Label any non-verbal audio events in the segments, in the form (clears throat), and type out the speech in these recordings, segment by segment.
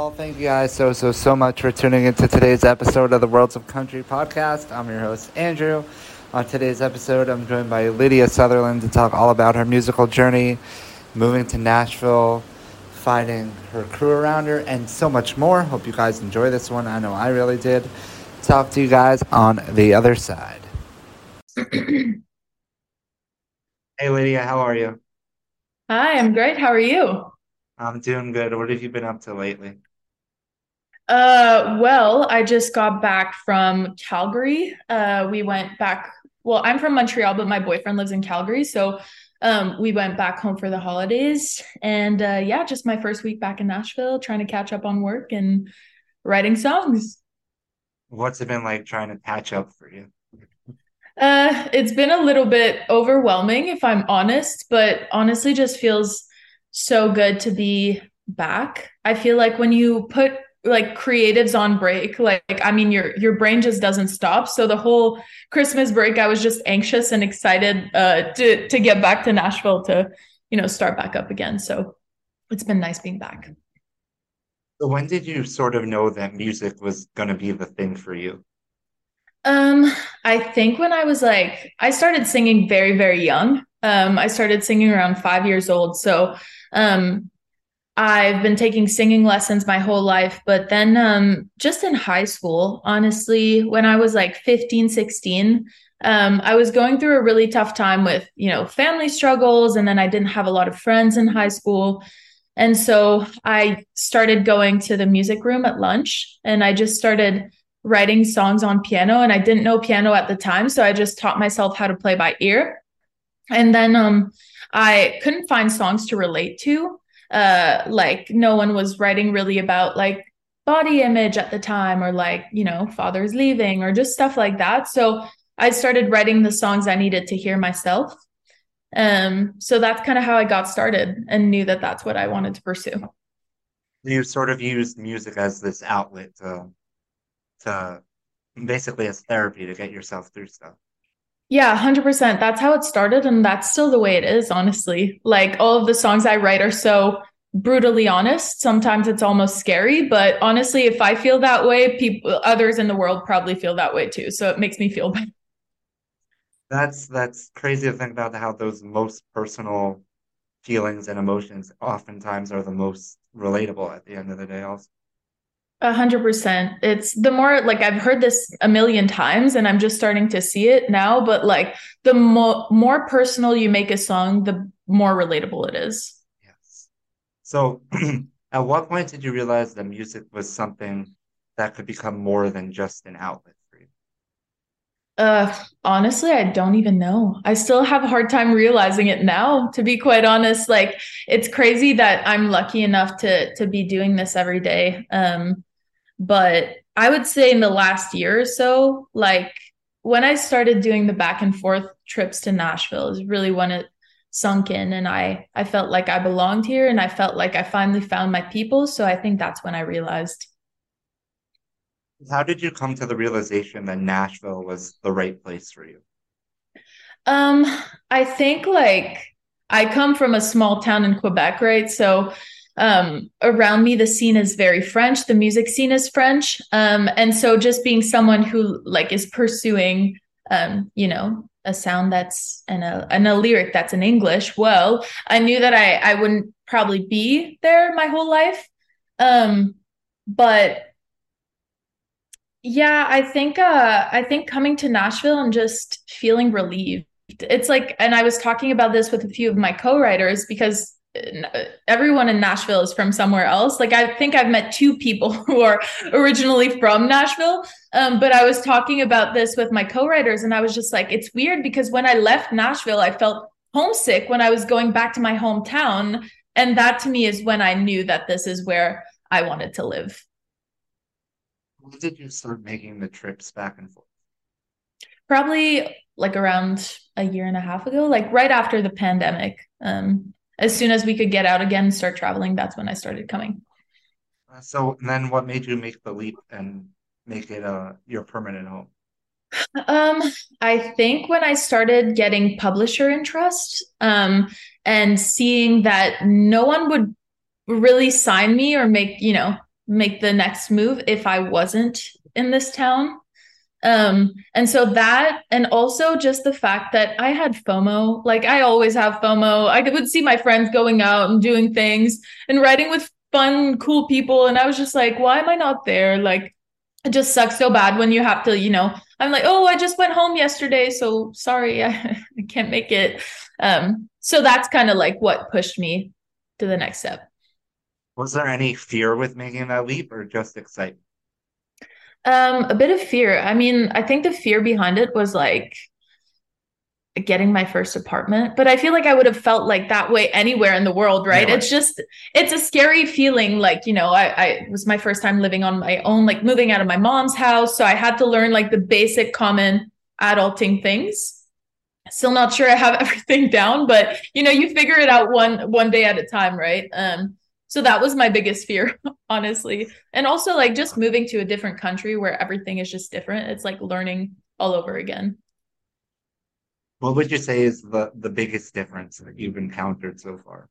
y'all. Thank you guys so, so, so much for tuning into today's episode of the Worlds of Country podcast. I'm your host, Andrew. On today's episode, I'm joined by Lydia Sutherland to talk all about her musical journey, moving to Nashville, finding her crew around her, and so much more. Hope you guys enjoy this one. I know I really did. Talk to you guys on the other side. (clears throat) hey, Lydia, how are you? Hi, I'm great. How are you? I'm doing good. What have you been up to lately? Uh, well, I just got back from Calgary. Uh, we went back. Well, I'm from Montreal, but my boyfriend lives in Calgary, so um, we went back home for the holidays. And uh, yeah, just my first week back in Nashville, trying to catch up on work and writing songs. What's it been like trying to catch up for you? Uh, it's been a little bit overwhelming, if I'm honest, but honestly, just feels so good to be back. I feel like when you put like creatives on break, like I mean, your your brain just doesn't stop. So the whole Christmas break, I was just anxious and excited uh, to to get back to Nashville to you know start back up again. So it's been nice being back. So when did you sort of know that music was going to be the thing for you? Um, I think when I was like, I started singing very, very young. Um, I started singing around five years old. So, um, I've been taking singing lessons my whole life, but then, um, just in high school, honestly, when I was like 15, 16, um, I was going through a really tough time with, you know, family struggles. And then I didn't have a lot of friends in high school. And so I started going to the music room at lunch and I just started writing songs on piano and I didn't know piano at the time so I just taught myself how to play by ear and then um I couldn't find songs to relate to uh like no one was writing really about like body image at the time or like you know father's leaving or just stuff like that. So I started writing the songs I needed to hear myself. Um so that's kind of how I got started and knew that that's what I wanted to pursue. You sort of used music as this outlet to to basically as therapy to get yourself through stuff. Yeah, 100%. That's how it started. And that's still the way it is, honestly. Like all of the songs I write are so brutally honest. Sometimes it's almost scary, but honestly, if I feel that way, people, others in the world probably feel that way too. So it makes me feel (laughs) better. That's that's crazy to think about how those most personal feelings and emotions oftentimes are the most relatable at the end of the day also. A hundred percent. It's the more like I've heard this a million times and I'm just starting to see it now, but like the mo- more personal you make a song, the more relatable it is. Yes. So (clears throat) at what point did you realize that music was something that could become more than just an outlet for you? Uh honestly, I don't even know. I still have a hard time realizing it now, to be quite honest. Like it's crazy that I'm lucky enough to to be doing this every day. Um but I would say in the last year or so, like when I started doing the back and forth trips to Nashville is really when it sunk in and I I felt like I belonged here and I felt like I finally found my people. So I think that's when I realized. How did you come to the realization that Nashville was the right place for you? Um, I think like I come from a small town in Quebec, right? So um, around me the scene is very french. The music scene is french. Um, and so just being someone who like is pursuing um, you know a sound that's and a and a lyric that's in english well i knew that i i wouldn't probably be there my whole life. Um but yeah i think uh i think coming to nashville and just feeling relieved. It's like and i was talking about this with a few of my co-writers because everyone in Nashville is from somewhere else. Like I think I've met two people (laughs) who are originally from Nashville. Um, but I was talking about this with my co-writers and I was just like, it's weird because when I left Nashville, I felt homesick when I was going back to my hometown. And that to me is when I knew that this is where I wanted to live. When did you start making the trips back and forth? Probably like around a year and a half ago, like right after the pandemic. Um, as soon as we could get out again and start traveling, that's when I started coming. So then what made you make the leap and make it uh, your permanent home? Um, I think when I started getting publisher interest, um, and seeing that no one would really sign me or make, you know, make the next move if I wasn't in this town. Um, and so that, and also just the fact that I had FOMO, like I always have FOMO. I would see my friends going out and doing things and writing with fun, cool people. And I was just like, why am I not there? Like, it just sucks so bad when you have to, you know, I'm like, oh, I just went home yesterday. So sorry, I, (laughs) I can't make it. Um, so that's kind of like what pushed me to the next step. Was there any fear with making that leap or just excitement? Um, a bit of fear. I mean, I think the fear behind it was like getting my first apartment, but I feel like I would have felt like that way anywhere in the world, right? Yeah. It's just it's a scary feeling like, you know, I I was my first time living on my own, like moving out of my mom's house, so I had to learn like the basic common adulting things. Still not sure I have (laughs) everything down, but you know, you figure it out one one day at a time, right? Um so that was my biggest fear (laughs) honestly and also like just moving to a different country where everything is just different it's like learning all over again what would you say is the the biggest difference that you've encountered so far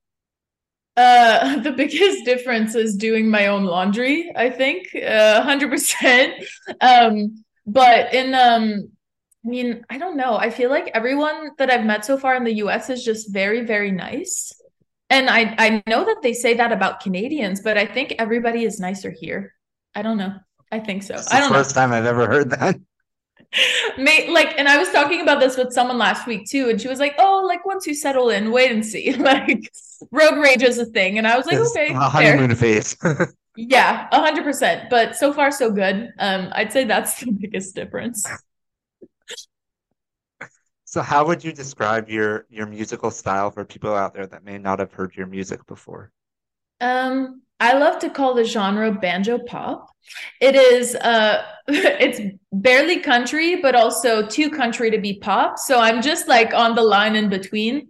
uh (laughs) the biggest difference is doing my own laundry i think uh 100% (laughs) um but in um I mean, I don't know. I feel like everyone that I've met so far in the US is just very, very nice. And I I know that they say that about Canadians, but I think everybody is nicer here. I don't know. I think so. It's I don't the first know. time I've ever heard that. (laughs) May, like, and I was talking about this with someone last week too, and she was like, "Oh, like once you settle in, wait and see." (laughs) like, road rage is a thing, and I was like, it's "Okay, a honeymoon phase." (laughs) yeah, a hundred percent. But so far, so good. Um, I'd say that's the biggest difference. So how would you describe your your musical style for people out there that may not have heard your music before? Um, I love to call the genre banjo pop. It is uh (laughs) it's barely country, but also too country to be pop. So I'm just like on the line in between.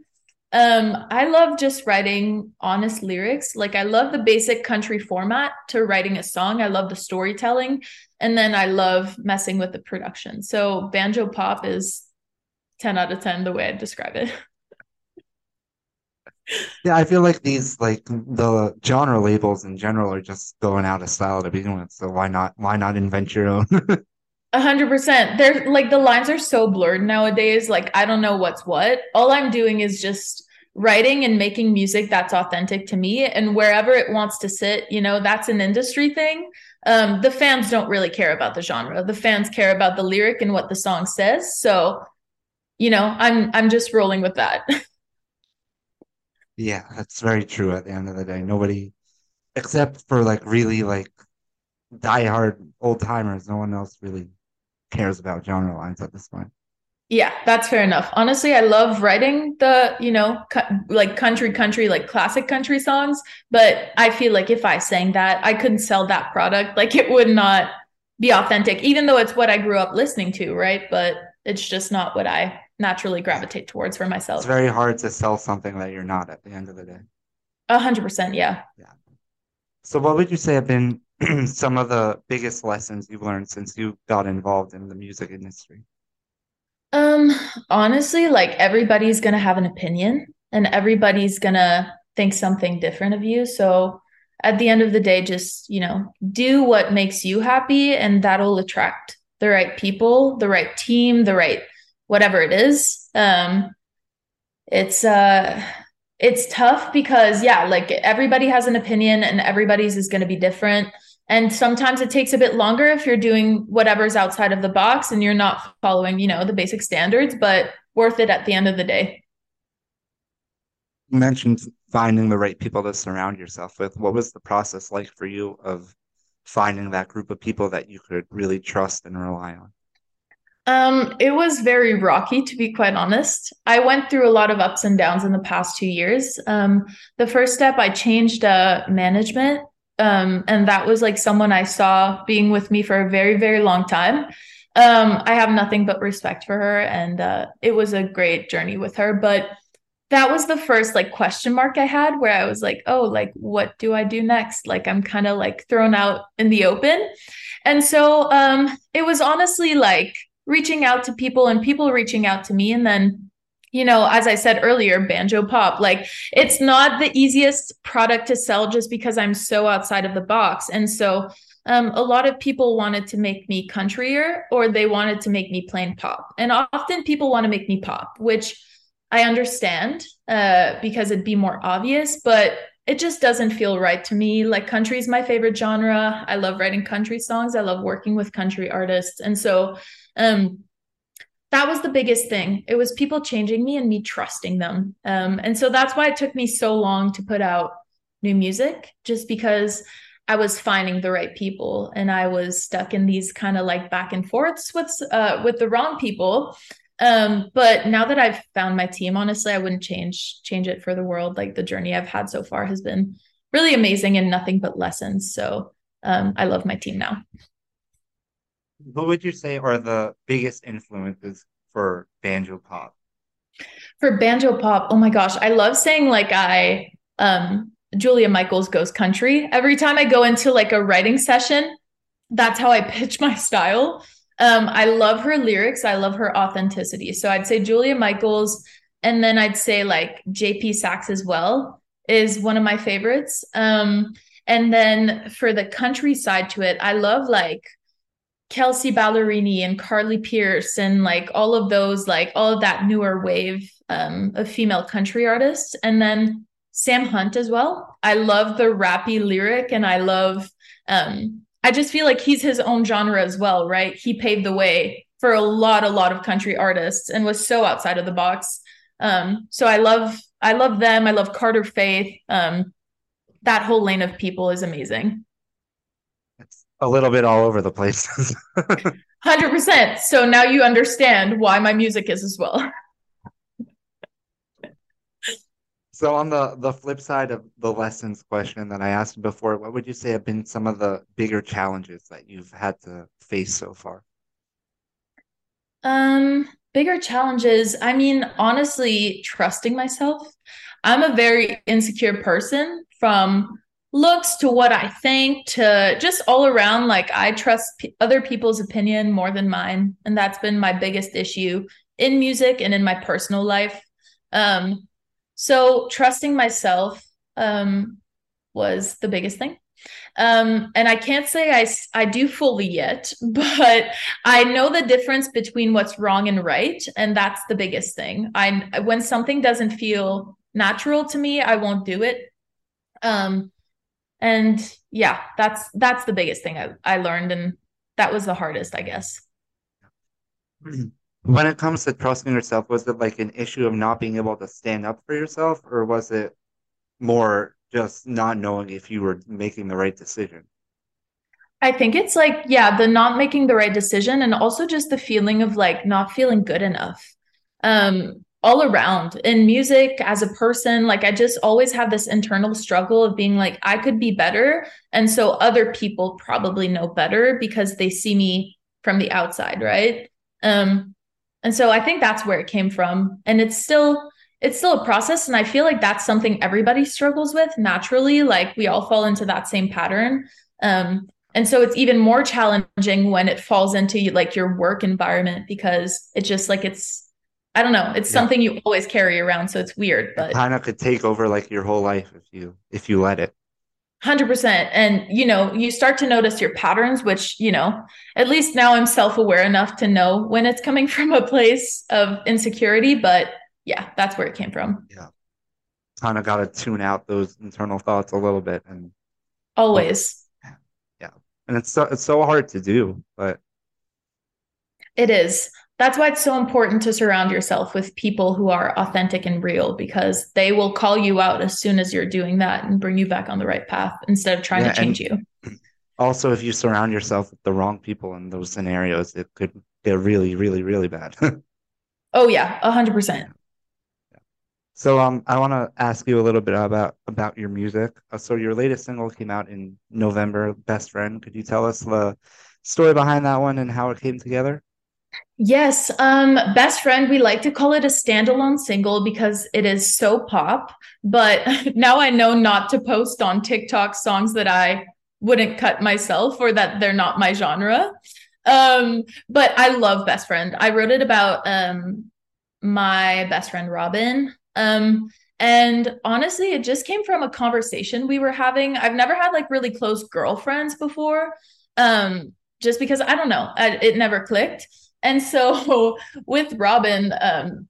Um, I love just writing honest lyrics. Like I love the basic country format to writing a song. I love the storytelling. And then I love messing with the production. So banjo pop is 10 out of 10 the way I describe it. (laughs) yeah, I feel like these like the genre labels in general are just going out of style to begin with. So why not why not invent your own? (laughs) A hundred percent. They're like the lines are so blurred nowadays. Like I don't know what's what. All I'm doing is just writing and making music that's authentic to me and wherever it wants to sit you know that's an industry thing um the fans don't really care about the genre the fans care about the lyric and what the song says so you know, I'm I'm just rolling with that. (laughs) yeah, that's very true at the end of the day. Nobody except for like really like diehard old timers, no one else really cares about genre lines at this point. Yeah, that's fair enough. Honestly, I love writing the, you know, like country, country, like classic country songs. But I feel like if I sang that, I couldn't sell that product. Like it would not be authentic, even though it's what I grew up listening to, right? But it's just not what I naturally gravitate towards for myself. It's very hard to sell something that you're not at the end of the day. A hundred percent, yeah. Yeah. So, what would you say have been (clears throat) some of the biggest lessons you've learned since you got involved in the music industry? Um, honestly, like everybody's gonna have an opinion, and everybody's gonna think something different of you. So, at the end of the day, just you know, do what makes you happy, and that'll attract the right people, the right team, the right whatever it is. Um, it's uh, it's tough because yeah, like everybody has an opinion and everybody's is going to be different. And sometimes it takes a bit longer if you're doing whatever's outside of the box and you're not following, you know, the basic standards, but worth it at the end of the day. You mentioned finding the right people to surround yourself with. What was the process like for you of finding that group of people that you could really trust and rely on? Um, it was very rocky, to be quite honest. I went through a lot of ups and downs in the past two years. Um, the first step, I changed uh, management, um, and that was like someone I saw being with me for a very, very long time. Um, I have nothing but respect for her, and uh, it was a great journey with her. But that was the first like question mark I had where I was like, oh, like, what do I do next? Like, I'm kind of like thrown out in the open. And so um, it was honestly like reaching out to people and people reaching out to me. And then you know, as I said earlier, banjo pop. Like it's not the easiest product to sell just because I'm so outside of the box. And so um, a lot of people wanted to make me countryer or they wanted to make me plain pop. And often people want to make me pop, which I understand uh, because it'd be more obvious, but it just doesn't feel right to me. Like country is my favorite genre. I love writing country songs. I love working with country artists. And so um, that was the biggest thing. It was people changing me and me trusting them. Um, and so that's why it took me so long to put out new music, just because I was finding the right people and I was stuck in these kind of like back and forths with uh, with the wrong people. Um, but now that I've found my team, honestly, I wouldn't change change it for the world. Like the journey I've had so far has been really amazing and nothing but lessons. So um, I love my team now. What would you say are the biggest influences for banjo pop? For banjo pop, oh my gosh, I love saying like I um Julia Michaels goes country. Every time I go into like a writing session, that's how I (laughs) pitch my style. Um, I love her lyrics. I love her authenticity. So I'd say Julia Michaels, and then I'd say like JP Saxe as well is one of my favorites. Um, and then for the country side to it, I love like Kelsea Ballerini and Carly Pearce and like all of those, like all of that newer wave um, of female country artists. And then Sam Hunt as well. I love the rappy lyric and I love um I just feel like he's his own genre as well, right? He paved the way for a lot a lot of country artists and was so outside of the box. Um so I love I love them. I love Carter Faith. Um that whole lane of people is amazing. It's a little bit all over the place. (laughs) (laughs) 100%. So now you understand why my music is as well. So on the the flip side of the lessons question that I asked before, what would you say have been some of the bigger challenges that you've had to face so far? Um, bigger challenges. I mean, honestly, trusting myself. I'm a very insecure person from looks to what I think to just all around. Like, I trust p- other people's opinion more than mine. And that's been my biggest issue in music and in my personal life. Um, so trusting myself um, was the biggest thing. Um, and I can't say I, I do fully yet, (laughs) but I know the difference between what's wrong and right. And that's the biggest thing. I, when something doesn't feel natural to me, I won't do it. Um, and yeah, that's, that's the biggest thing I, I learned. And that was the hardest, I guess. When it comes to trusting yourself, was it like an issue of not being able to stand up for yourself, or was it more just not knowing if you were making the right decision? I think it's like, yeah, the not making the right decision and also just the feeling of like not feeling good enough. Um, all around in music as a person, like I just always have this internal struggle of being like, I could be better. And so other people probably know better because they see me from the outside, right? Um, and so I think that's where it came from. And it's still it's still a process and I feel like that's something everybody struggles with naturally, like we all fall into that same pattern. Um and so it's even more challenging when it falls into like your work environment because it just like it's I don't know, it's yeah. something you always carry around so it's weird, but kind of could take over like your whole life if you if you let it. 100% and you know you start to notice your patterns which you know at least now i'm self-aware enough to know when it's coming (laughs) from a place of insecurity but yeah that's where it came from. Yeah. Kind of got to tune out those internal thoughts a little bit and always. Yeah. And it's so it's so hard to do but it is that's why it's so important to surround yourself with people who are authentic and real because they will call you out as soon as you're doing that and bring you back on the right path instead of trying yeah, to change you. (clears throat) Also, if you surround yourself with the wrong people in those scenarios, it could get really, really, really bad. (laughs) oh yeah, a hundred percent. So um, I want to ask you a little bit about about your music. Uh, so your latest single came out in November, "Best Friend." Could you tell us the story behind that one and how it came together? Yes, um, best friend. We like to call it a standalone single because it is so pop. But (laughs) now I know not to post on TikTok songs that I wouldn't cut myself or that they're not my genre. Um, but I love best friend. I wrote it about um my best friend Robin. Um, and honestly, it just came from a conversation we were having. I've never had like really close girlfriends before, um, just because I don't know, I, it never clicked. And so (laughs) with Robin, um,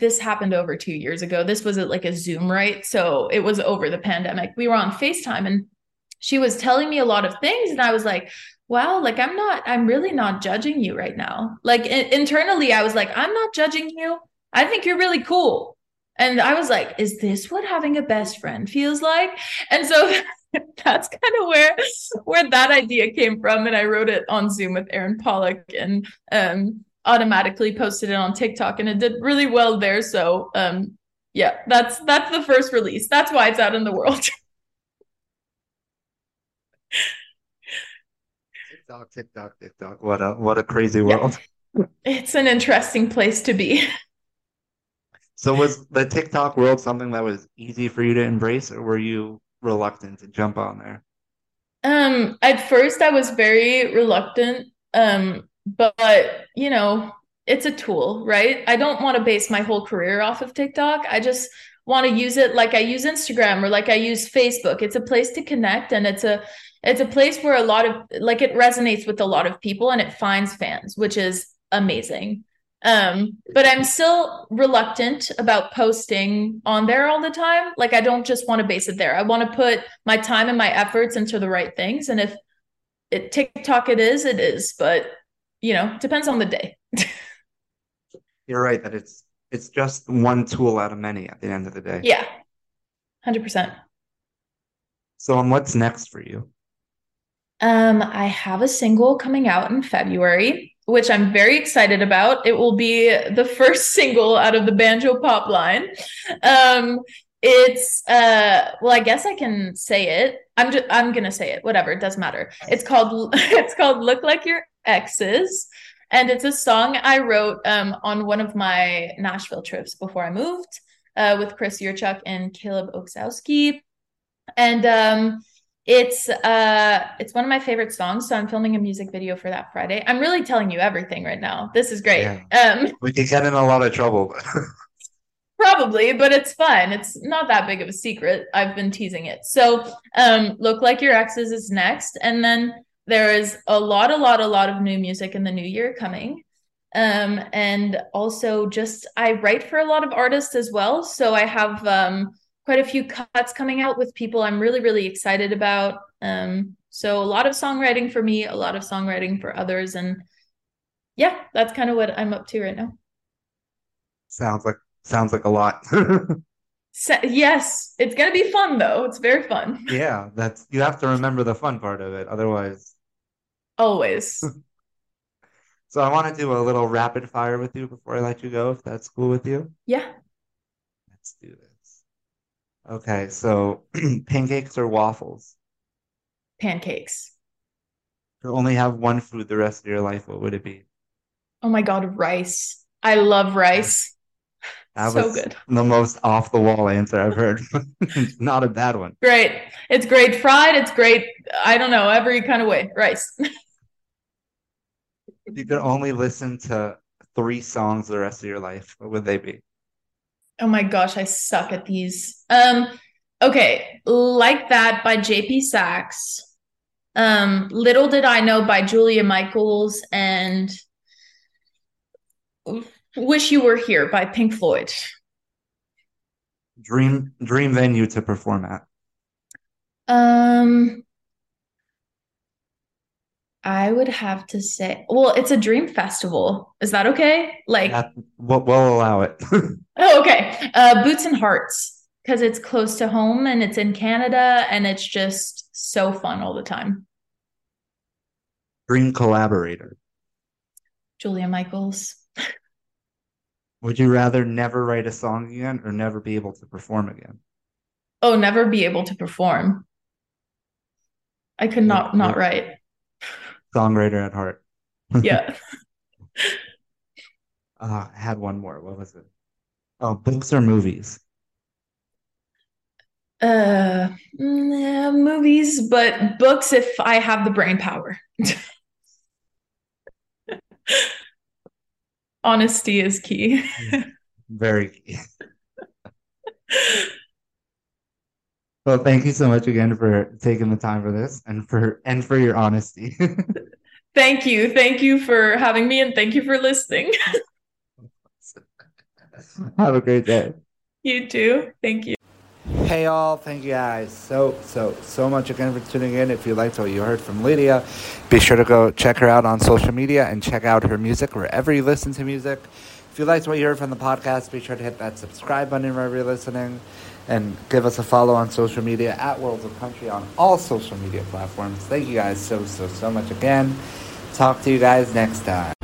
this happened over two years ago. This was like a Zoom, right? So it was over the pandemic. We were on FaceTime and she was telling me a lot of things. And I was like, wow, like I'm not, I'm really not judging you right now. Like internally, I was like, I'm not judging you. I think you're really cool. And I was like, is this what having a best friend feels like? And so (laughs) (laughs) that's kind of where where that idea came from. And I wrote it on Zoom with Aaron Pollock and um automatically posted it on TikTok and it did really well there. So um yeah, that's that's the first release. That's why it's out in the world. (laughs) TikTok, TikTok, TikTok. What a what a crazy world. Yeah. (laughs) It's an interesting place to be. So was the TikTok world something that was easy for you to embrace or were you reluctant to jump on there? Um at first I was very reluctant um but you know, it's a tool, right? I don't want to base my whole career off of TikTok. I just want to use it like I use Instagram or like I use Facebook. It's a place to connect and it's a it's a place where a lot of like it resonates with a lot of people and it finds fans, which is amazing. Um, but I'm still reluctant about posting on there all the time. Like I don't just want to base it there. I want to put my time and my efforts into the right things. And if it TikTok it is, it is. But you know, depends on the day. (laughs) You're right that it's it's just one tool out of many at the end of the day. Yeah. 100%. So, on what's next for you? Um, I have a single coming out in February, which I'm very excited about. It will be the first (laughs) single out of the banjo pop line. Um, it's uh well, I guess I can say it. I'm just I'm gonna say it, whatever, it doesn't matter. It's called (laughs) it's called Look Like Your Exes. And it's a song I wrote um on one of my Nashville trips before I moved uh with Chris Yurchuk and Caleb Oksowski. And um it's uh it's one of my favorite songs, so I'm filming a music video for that Friday. I'm really telling you everything right now. This is great. Yeah. Um we could get in a lot of trouble. (laughs) probably, but it's fun. It's not that big of a secret. I've been teasing it. So um look like your exes is next. And then there is a lot, a lot, a lot of new music in the new year coming. Um, and also just I write for a lot of artists as well. So I have um quite a few cuts coming out with people I'm really, really excited about. Um, so a lot of songwriting for me, a lot of songwriting for others. And yeah, that's kind of what I'm up to right now. Sounds like sounds like a lot. (laughs) so, yes, it's gonna be fun though. It's very fun. (laughs) Yeah, that's you have to remember the fun part of it, otherwise. Always. (laughs) so I want to do a little rapid fire with you before I let you go, if that's cool with you. Yeah. Let's do this. Okay, so (clears throat) pancakes or waffles? Pancakes. If you only have one food the rest of your life, what would it be? Oh my God, rice. I love rice. That so was good. the most off the wall answer I've heard. (laughs) Not a bad one. Great. It's great fried. It's great. I don't know, every kind of way. Rice. (laughs) you could only listen to three songs the rest of your life, what would they be? Oh my gosh, I suck at these. Um, okay, like that by JP Saxe. Um, Little Did I Know by Julia Michaels and Wish You Were Here by Pink Floyd. Dream dream venue to perform at. Um I would have to say, well, it's a dream festival. Is that okay? Like, yeah, we'll, we'll allow it. (laughs) oh, okay. Uh, Boots and Hearts, because it's close to home and it's in Canada and it's just so fun all the time. Dream collaborator. Julia Michaels. (laughs) Would you rather never write a song again or never be able to perform again? Oh, never be able to perform. I could not not write songwriter at heart. yeah. (laughs) (laughs) uh, I had one more. What was it? Oh, books or movies? Uh, mm, yeah, movies, but books if I have the brain power. (laughs) Honesty is key. Very key. Well, thank you so much again for taking the time for this and for and for your honesty. (laughs) thank you. Thank you for having me and thank you for listening. (laughs) Have a great day. You too. Thank you. Hey all, thank you guys so, so, so much again for tuning in. If you liked what you heard from Lydia, be sure to go check her out on social media and check out her music wherever you listen to music. If you liked what you heard from the podcast, be sure to hit that subscribe button wherever you're listening and give us a follow on social media at Worlds of Country on all social media platforms. Thank you guys so, so, so much again. Talk to you guys next time.